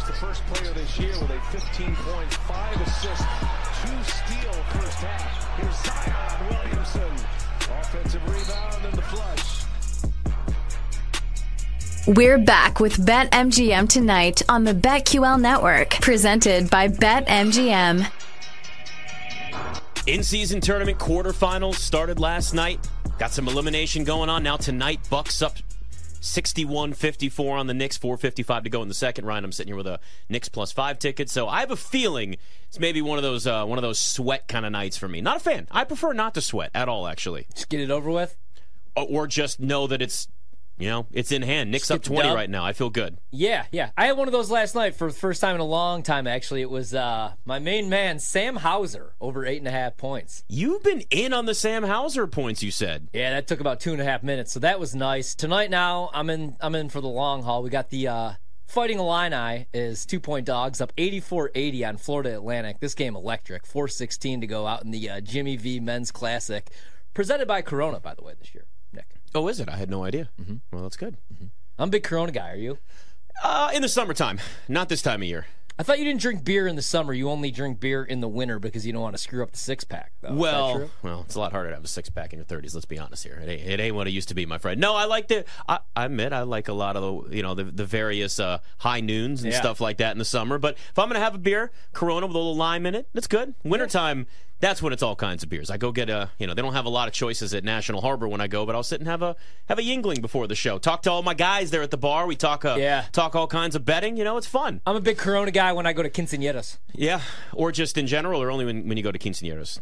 course, the first player this year with a 15 point, five assist, two steal first half. Here's Zion Williamson. Offensive rebound and the flush. We're back with BetMGM tonight on the BetQL network, presented by BetMGM. In season tournament quarterfinals started last night. Got some elimination going on. Now tonight, Bucks up 61 54 on the Knicks, 455 to go in the second round. I'm sitting here with a Knicks plus five ticket. So I have a feeling it's maybe one of those uh, one of those sweat kind of nights for me. Not a fan. I prefer not to sweat at all, actually. Just get it over with. Or just know that it's you know, it's in hand. Knicks up 20 right now. I feel good. Yeah, yeah. I had one of those last night for the first time in a long time, actually. It was uh, my main man, Sam Hauser, over eight and a half points. You've been in on the Sam Hauser points, you said. Yeah, that took about two and a half minutes, so that was nice. Tonight now, I'm in I'm in for the long haul. We got the uh, Fighting Illini is two point dogs up 84 80 on Florida Atlantic. This game electric. 416 to go out in the uh, Jimmy V Men's Classic. Presented by Corona, by the way, this year. Oh, is it? I had no idea. Mm-hmm. Well, that's good. Mm-hmm. I'm a big Corona guy. Are you? Uh, in the summertime, not this time of year. I thought you didn't drink beer in the summer. You only drink beer in the winter because you don't want to screw up the six pack. Well, well, it's a lot harder to have a six pack in your thirties. Let's be honest here. It ain't, it ain't, what it used to be, my friend. No, I like the. I, I admit I like a lot of the you know the, the various uh, high noons and yeah. stuff like that in the summer. But if I'm gonna have a beer, Corona with a little lime in it, that's good. Wintertime. Yeah that's when it's all kinds of beers. I go get a, you know, they don't have a lot of choices at National Harbor when I go, but I'll sit and have a have a Yuengling before the show. Talk to all my guys there at the bar. We talk, uh, yeah, talk all kinds of betting. You know, it's fun. I'm a big Corona guy when I go to quinceañeras. Yeah, or just in general, or only when when you go to quinceañeras.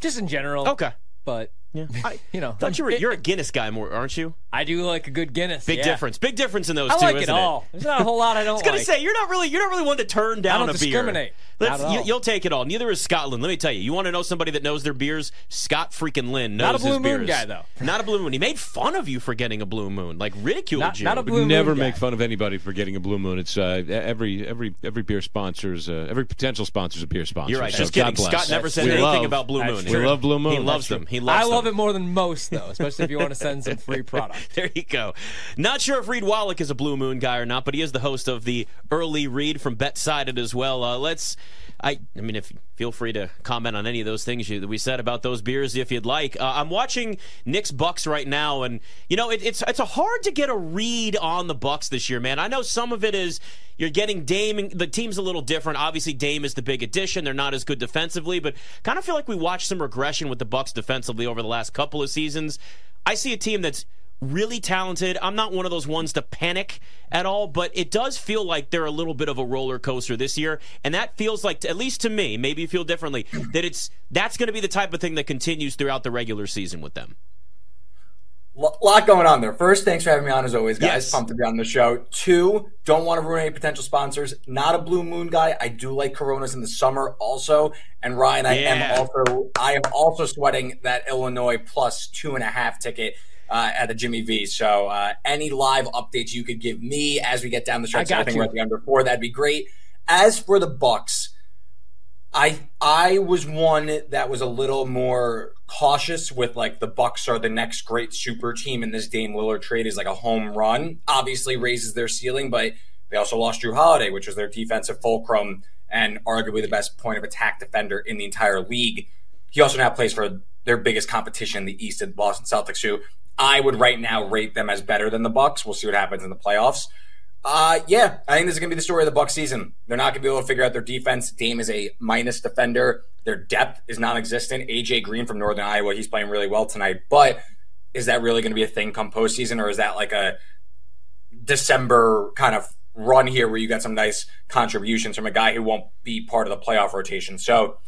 Just in general. Okay, but yeah, I, you know, thought you were you're a Guinness guy more, aren't you? I do like a good Guinness. Big yeah. difference. Big difference in those I two. like it all. There's not a whole lot I don't. I was gonna like. say you're not really you're not really one to turn down I don't a discriminate. beer. Let's, you, will take it all. Neither is Scott Lynn. Let me tell you. You want to know somebody that knows their beers? Scott freaking Lynn knows not a blue moon guy though. Not a blue moon. He made fun of you for getting a blue moon, like ridiculed not, you. Not a blue moon Never guy. make fun of anybody for getting a blue moon. It's uh, every every every beer sponsors uh, every potential sponsors a beer sponsor. You're right. So Just God kidding. bless. Scott never said anything about blue moon. We love blue moon. He loves them. He loves I love them. it more than most though, especially if you want to send some free product. there you go. Not sure if Reed Wallach is a blue moon guy or not, but he is the host of the early read from BetSided as well. Uh, let's. I, I mean, if feel free to comment on any of those things you, that we said about those beers if you'd like. Uh, I'm watching Knicks Bucks right now, and you know it, it's it's hard to get a read on the Bucks this year, man. I know some of it is you're getting Dame. The team's a little different. Obviously, Dame is the big addition. They're not as good defensively, but kind of feel like we watched some regression with the Bucks defensively over the last couple of seasons. I see a team that's really talented. I'm not one of those ones to panic at all, but it does feel like they're a little bit of a roller coaster this year, and that feels like, at least to me, maybe you feel differently, that it's that's going to be the type of thing that continues throughout the regular season with them. A lot going on there. First, thanks for having me on as always, guys. Yes. Pumped to be on the show. Two, don't want to ruin any potential sponsors. Not a blue moon guy. I do like Coronas in the summer also. And Ryan, I Yeah. am also I am also sweating that Illinois plus two and a half ticket uh, at the Jimmy V. So uh, any live updates you could give me as we get down the I stretch, got I think you. we're at the under four. That'd be great. As for the Bucks, I I was one that was a little more cautious with like the Bucks are the next great super team and this Dame Lillard trade is like a home run. Obviously raises their ceiling, but they also lost Jrue Holiday, which was their defensive fulcrum and arguably the best point of attack defender in the entire league. He also now plays for their biggest competition in the East, the Boston Celtics, who I would right now rate them as better than the Bucks. We'll see what happens in the playoffs. Uh, yeah, I think this is going to be the story of the Buck season. They're not going to be able to figure out their defense. Dame is a minus defender. Their depth is non-existent. AJ Green from Northern Iowa, he's playing really well tonight. But is that really going to be a thing come postseason, or is that like a December kind of run here where you got some nice contributions from a guy who won't be part of the playoff rotation? So,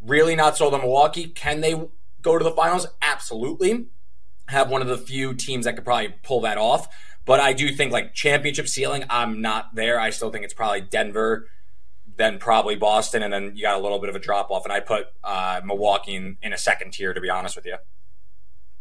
really not sold on Milwaukee. Can they go to the finals? Absolutely. Have one of the few teams that could probably pull that off. But I do think like championship ceiling, I'm not there. I still think it's probably Denver, then probably Boston, and then you got a little bit of a drop off. And I put uh, Milwaukee in, in a second tier, to be honest with you.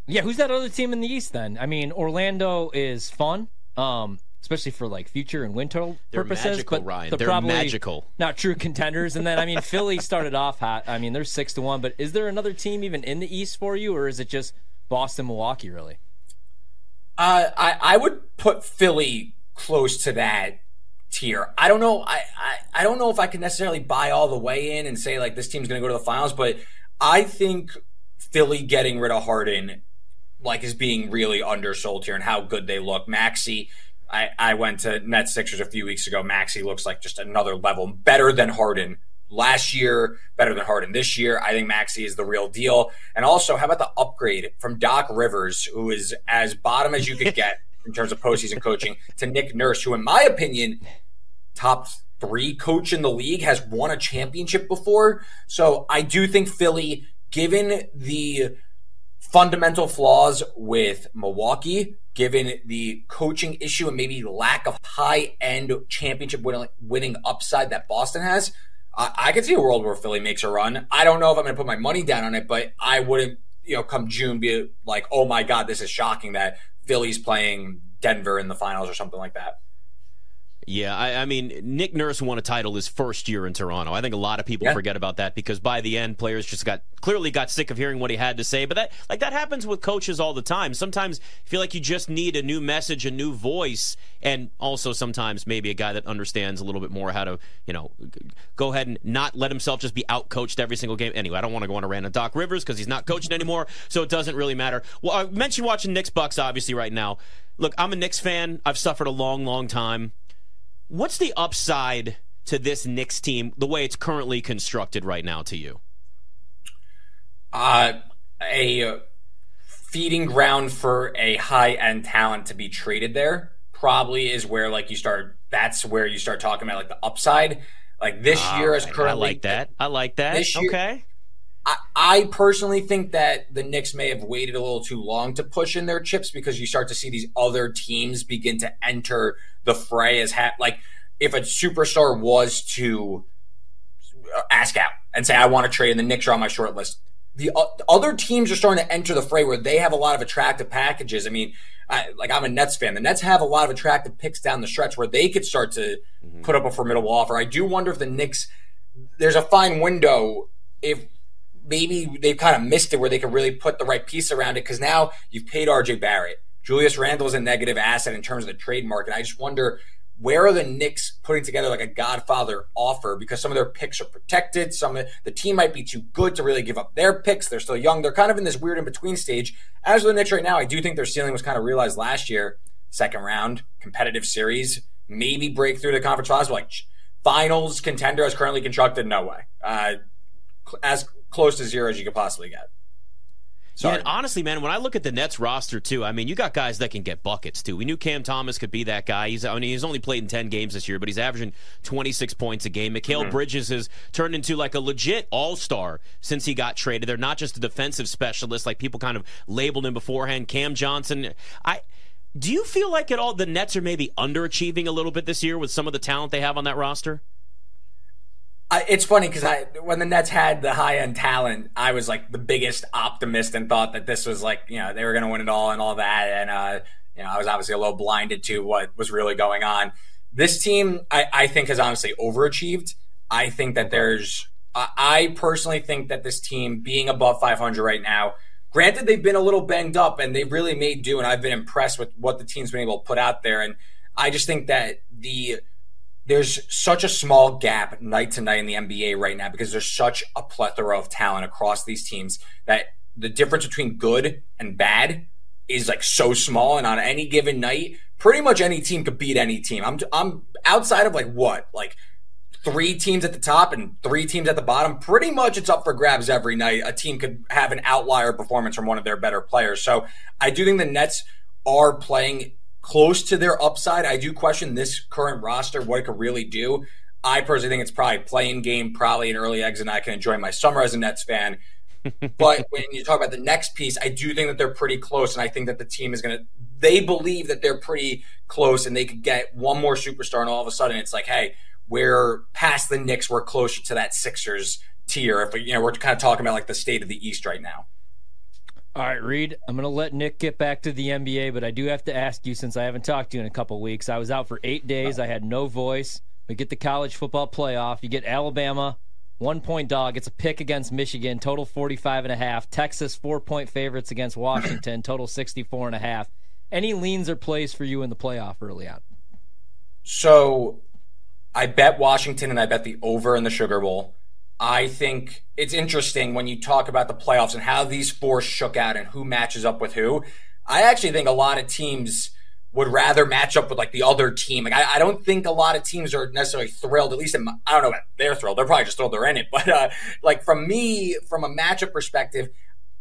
Yeah, who's that other team in the East then? I mean, Orlando is fun, um, especially for like future and winter They're purposes. magical, but Ryan. They're, They're probably magical. Not true contenders. And then I mean, Philly started off hot. I mean, they're six to one. But is there another team even in the East for you, or is it just Boston, Milwaukee, really? Uh, I, I would put Philly close to that tier. I don't know. I, I, I don't know if I can necessarily buy all the way in and say like this team's going to go to the finals, but I think Philly getting rid of Harden like is being really undersold here and how good they look. Maxey, I, I went to Net Sixers a few weeks ago. Maxey looks like just another level better than Harden last year, better than Harden this year. I think Maxey is the real deal. And also, how about the upgrade from Doc Rivers, who is as bottom as you could get in terms of postseason coaching, to Nick Nurse, who, in my opinion, top three coach in the league, has won a championship before. So I do think Philly, given the fundamental flaws with Milwaukee, given the coaching issue and maybe lack of high end championship winning, winning upside that Boston has, I, I could see a world where Philly makes a run. I don't know if I'm going to put my money down on it, but I wouldn't, you know, come June be like, oh my God, this is shocking that Philly's playing Denver in the finals or something like that. Yeah, I, I, mean, Nick Nurse won a title his first year in Toronto. I think a lot of people yeah. forget about that because by the end, players just got clearly got sick of hearing what he had to say. But that like that happens with coaches all the time. Sometimes you feel like you just need a new message, a new voice, and also sometimes maybe a guy that understands a little bit more how to, you know, go ahead and not let himself just be out coached every single game. Anyway, I don't want to go on a rant on Doc Rivers because he's not coaching anymore, so it doesn't really matter. Well, I mentioned watching Knicks Bucks obviously right now. Look, I'm a Knicks fan. I've suffered a long, long time. What's the upside to this Knicks team, the way it's currently constructed right now, to you? Uh, a feeding ground for a high end talent to be traded there probably is where like you start. That's where you start talking about like the upside. Like this All year right. is currently. I like that. I like that. Year, okay. I, I personally think that the Knicks may have waited a little too long to push in their chips because you start to see these other teams begin to enter the fray as ha- like if a superstar was to ask out and say I want to trade and the Knicks are on my short list. The uh, other teams are starting to enter the fray where they have a lot of attractive packages. I mean, I, like I'm a Nets fan. The Nets have a lot of attractive picks down the stretch where they could start to mm-hmm. put up a formidable offer. I do wonder if the Knicks there's a fine window if maybe they've kind of missed it where they could really put the right piece around it because now you've paid RJ Barrett. Julius Randle is a negative asset in terms of the trade market. I just wonder where are the Knicks putting together like a Godfather offer because some of their picks are protected. Some of the team might be too good to really give up their picks. They're still young. They're kind of in this weird in between stage. As the Knicks right now, I do think their ceiling was kind of realized last year. Second round, competitive series, maybe break through the conference finals. Like finals contender as currently constructed, no way. Uh, as close to zero as you could possibly get. Sorry. Yeah, and honestly, man, when I look at the Nets roster too, I mean, you got guys that can get buckets too. We knew Cam Thomas could be that guy. He's I mean, he's only played in ten games this year, but he's averaging twenty six points a game. Mikal mm-hmm. Bridges has turned into like a legit all star since he got traded. They're not just a defensive specialist like people kind of labeled him beforehand. Cam Johnson, I. Do you feel like at all the Nets are maybe underachieving a little bit this year with some of the talent they have on that roster? I, it's funny because I when the Nets had the high end talent, I was like the biggest optimist and thought that this was like you know they were going to win it all and all that, and uh, you know I was obviously a little blinded to what was really going on. This team, I, I think, has honestly overachieved. I think that there's, I personally think that this team being above 500 right now. Granted, they've been a little banged up and they've really made do, and I've been impressed with what the team's been able to put out there. And I just think that the there's such a small gap night to night in the NBA right now because there's such a plethora of talent across these teams that the difference between good and bad is like so small. And on any given night, pretty much any team could beat any team. I'm I'm outside of like what like three teams at the top and three teams at the bottom. Pretty much it's up for grabs every night. A team could have an outlier performance from one of their better players. So I do think the Nets are playing close to their upside. I do question this current roster, what it could really do. I personally think it's probably playing game, probably an early exit, and I can enjoy my summer as a Nets fan. but when you talk about the next piece, I do think that they're pretty close, and I think that the team is going to. They believe that they're pretty close, and they could get one more superstar, and all of a sudden, it's like, hey, we're past the Knicks, we're closer to that Sixers tier. If you know, we're kind of talking about like the state of the East right now. All right, Reed, I'm going to let Nick get back to the NBA, but I do have to ask you since I haven't talked to you in a couple weeks. I was out for eight days. I had no voice. We get the college football playoff. You get Alabama, one point dog. It's a pick against Michigan, total 45 and a half. Texas, four point favorites against Washington, total 64 and a half. Any leans or plays for you in the playoff early on? So I bet Washington and I bet the over in the Sugar Bowl. I think it's interesting when you talk about the playoffs and how these four shook out and who matches up with who. I actually think a lot of teams would rather match up with like the other team. Like I, I don't think a lot of teams are necessarily thrilled. At least my, I don't know. If they're thrilled. They're probably just thrilled they're in it. But uh, like from me, from a matchup perspective,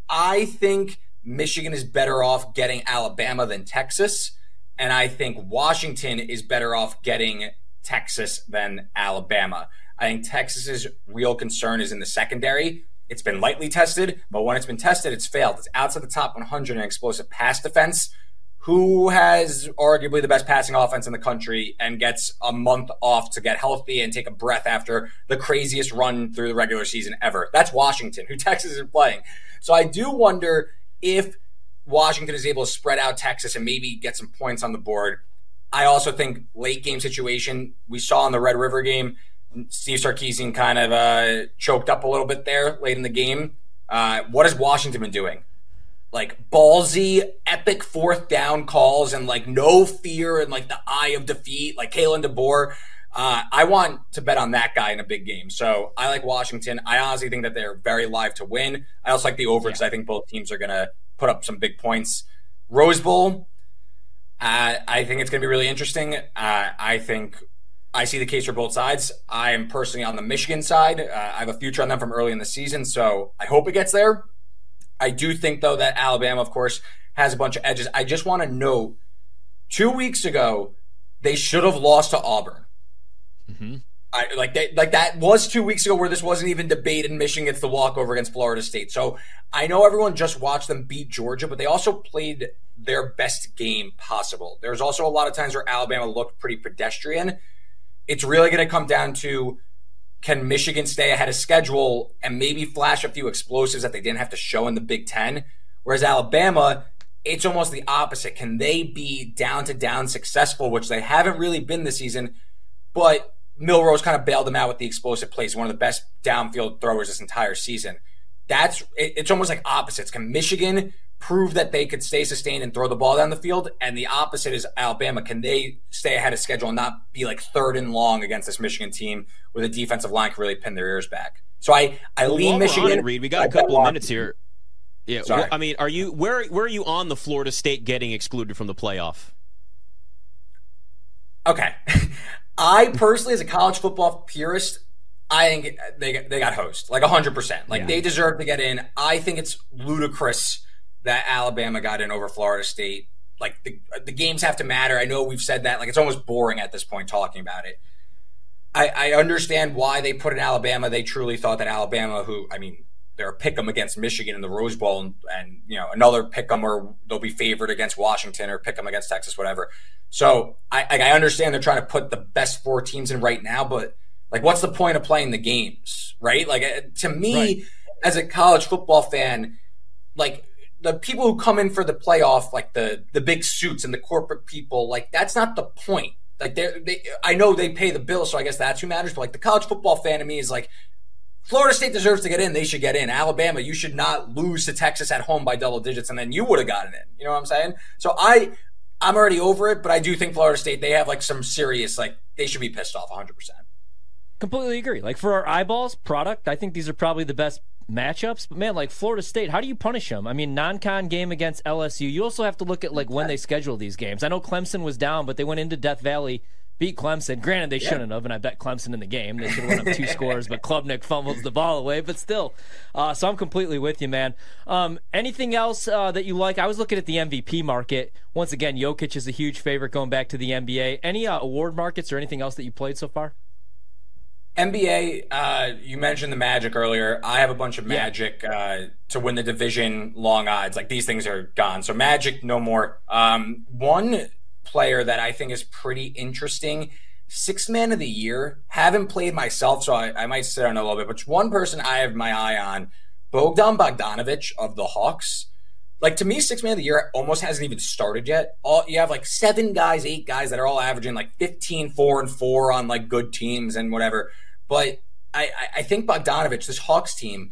I think Michigan is better off getting Alabama than Texas, and I think Washington is better off getting Texas than Alabama. I think Texas's real concern is in the secondary. It's been lightly tested, but when it's been tested, it's failed. It's outside the top 100 in explosive pass defense. Who has arguably the best passing offense in the country and gets a month off to get healthy and take a breath after the craziest run through the regular season ever? That's Washington, who Texas is playing. So I do wonder if Washington is able to spread out Texas and maybe get some points on the board. I also think late game situation we saw in the Red River game Steve Sarkisian kind of uh, choked up a little bit there late in the game. Uh, what has Washington been doing? Like ballsy, epic fourth down calls and like no fear and like the eye of defeat, like Kalen DeBoer. Uh, I want to bet on that guy in a big game. So I like Washington. I honestly think that they're very live to win. I also like the over because yeah. I think both teams are going to put up some big points. Rose Bowl, uh, I think it's going to be really interesting. Uh, I think I see the case for both sides. I am personally on the Michigan side. Uh, I have a future on them from early in the season, so I hope it gets there. I do think, though, that Alabama, of course, has a bunch of edges. I just want to note two weeks ago, they should have lost to Auburn. Mm-hmm. I, like they, like that was two weeks ago where this wasn't even debated. Michigan gets the walkover against Florida State. So I know everyone just watched them beat Georgia, but they also played their best game possible. There's also a lot of times where Alabama looked pretty pedestrian it's really going to come down to can Michigan stay ahead of schedule and maybe flash a few explosives that they didn't have to show in the Big Ten? Whereas Alabama, it's almost the opposite. Can they be down to down successful, which they haven't really been this season? But Milroe kind of bailed them out with the explosive plays, one of the best downfield throwers this entire season. That's it's almost like opposites. Can Michigan prove that they could stay sustained and throw the ball down the field. And the opposite is Alabama. Can they stay ahead of schedule and not be like third and long against this Michigan team where the defensive line can really pin their ears back? So I, I well, lean Michigan. It, Reed, we got a couple of minutes here. Yeah, well, I mean, are you where where are you on the Florida State getting excluded from the playoff? Okay, I personally, as a college football purist, I think they they got host like hundred percent. Like yeah. they deserve to get in. I think it's ludicrous that Alabama got in over Florida State. Like the the games have to matter. I know we've said that. Like it's almost boring at this point talking about it. I, I understand why they put in Alabama. They truly thought that Alabama, who I mean, they're a pick 'em against Michigan in the Rose Bowl, and, and you know another pick 'em, or they'll be favored against Washington, or pick 'em against Texas, whatever. So I I understand they're trying to put the best four teams in right now, but like, what's the point of playing the games, right? Like uh, to me, right. as a college football fan, like the people who come in for the playoff, like the the big suits and the corporate people, like that's not the point. Like they, they, I know they pay the bill, so I guess that's who matters. But like the college football fan of me is like, Florida State deserves to get in. They should get in. Alabama, you should not lose to Texas at home by double digits, and then you would have gotten in. You know what I'm saying? So I, I'm already over it, but I do think Florida State they have like some serious like they should be pissed off 100. percent Completely agree. Like for our eyeballs product, I think these are probably the best matchups. But man, like Florida State, how do you punish them? I mean, non-con game against LSU. You also have to look at like when they schedule these games. I know Clemson was down, but they went into Death Valley, beat Clemson. Granted, they yeah. shouldn't have, and I bet Clemson in the game. They should have went up two scores, but Klubnik fumbles the ball away. But still, uh, so I'm completely with you, man. Um, anything else uh, that you like? I was looking at the MVP market. Once again, Jokic is a huge favorite going back to the NBA. Any uh, award markets or anything else that you played so far? NBA, uh, you mentioned the Magic earlier. I have a bunch of Magic uh, to win the division long odds. Like these things are gone. So Magic, no more. Um, one player that I think is pretty interesting, sixth man of the year. Haven't played myself, so I, I might sit on a little bit. But one person I have my eye on, Bogdan Bogdanovich of the Hawks. Like to me, six man of the year almost hasn't even started yet. All you have like seven guys, eight guys that are all averaging like 15, four and four on like good teams and whatever. But I, I think Bogdanovich, this Hawks team,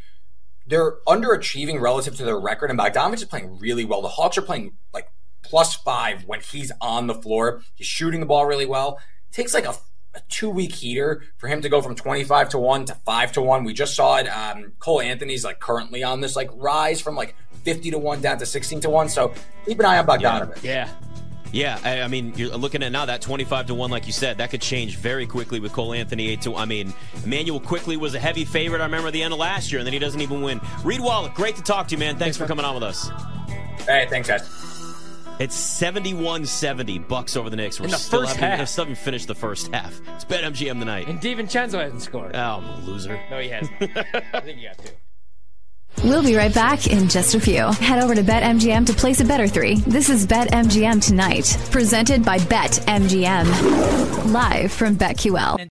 they're underachieving relative to their record, and Bogdanovich is playing really well. The Hawks are playing like plus five when he's on the floor. He's shooting the ball really well. It Takes like a a two week heater for him to go from 25 to 1 to 5 to 1. We just saw it. Um, Cole Anthony's like currently on this like rise from like 50 to 1 down to 16 to 1. So keep an eye on Bogdanovich. Yeah. Yeah, I, I, mean, you're looking at now that 25 to 1, like you said, that could change very quickly with Cole Anthony 8 to I mean, Immanuel Quickley was a heavy favorite, I remember at the end of last year, and then he doesn't even win. Reed Wallach, great to talk to you, man. Thanks, thanks for coming on with us. Hey, thanks, guys. It's 71-70 Bucks over the Knicks. We're in the still first having, half. Still haven't finished the first half. It's BetMGM tonight. And DiVincenzo hasn't scored. Oh, loser. No, he hasn't. I think he got to. We'll be right back in just a few. Head over to BetMGM to place a better three. This is BetMGM Tonight, presented by BetMGM. Live from BetQL.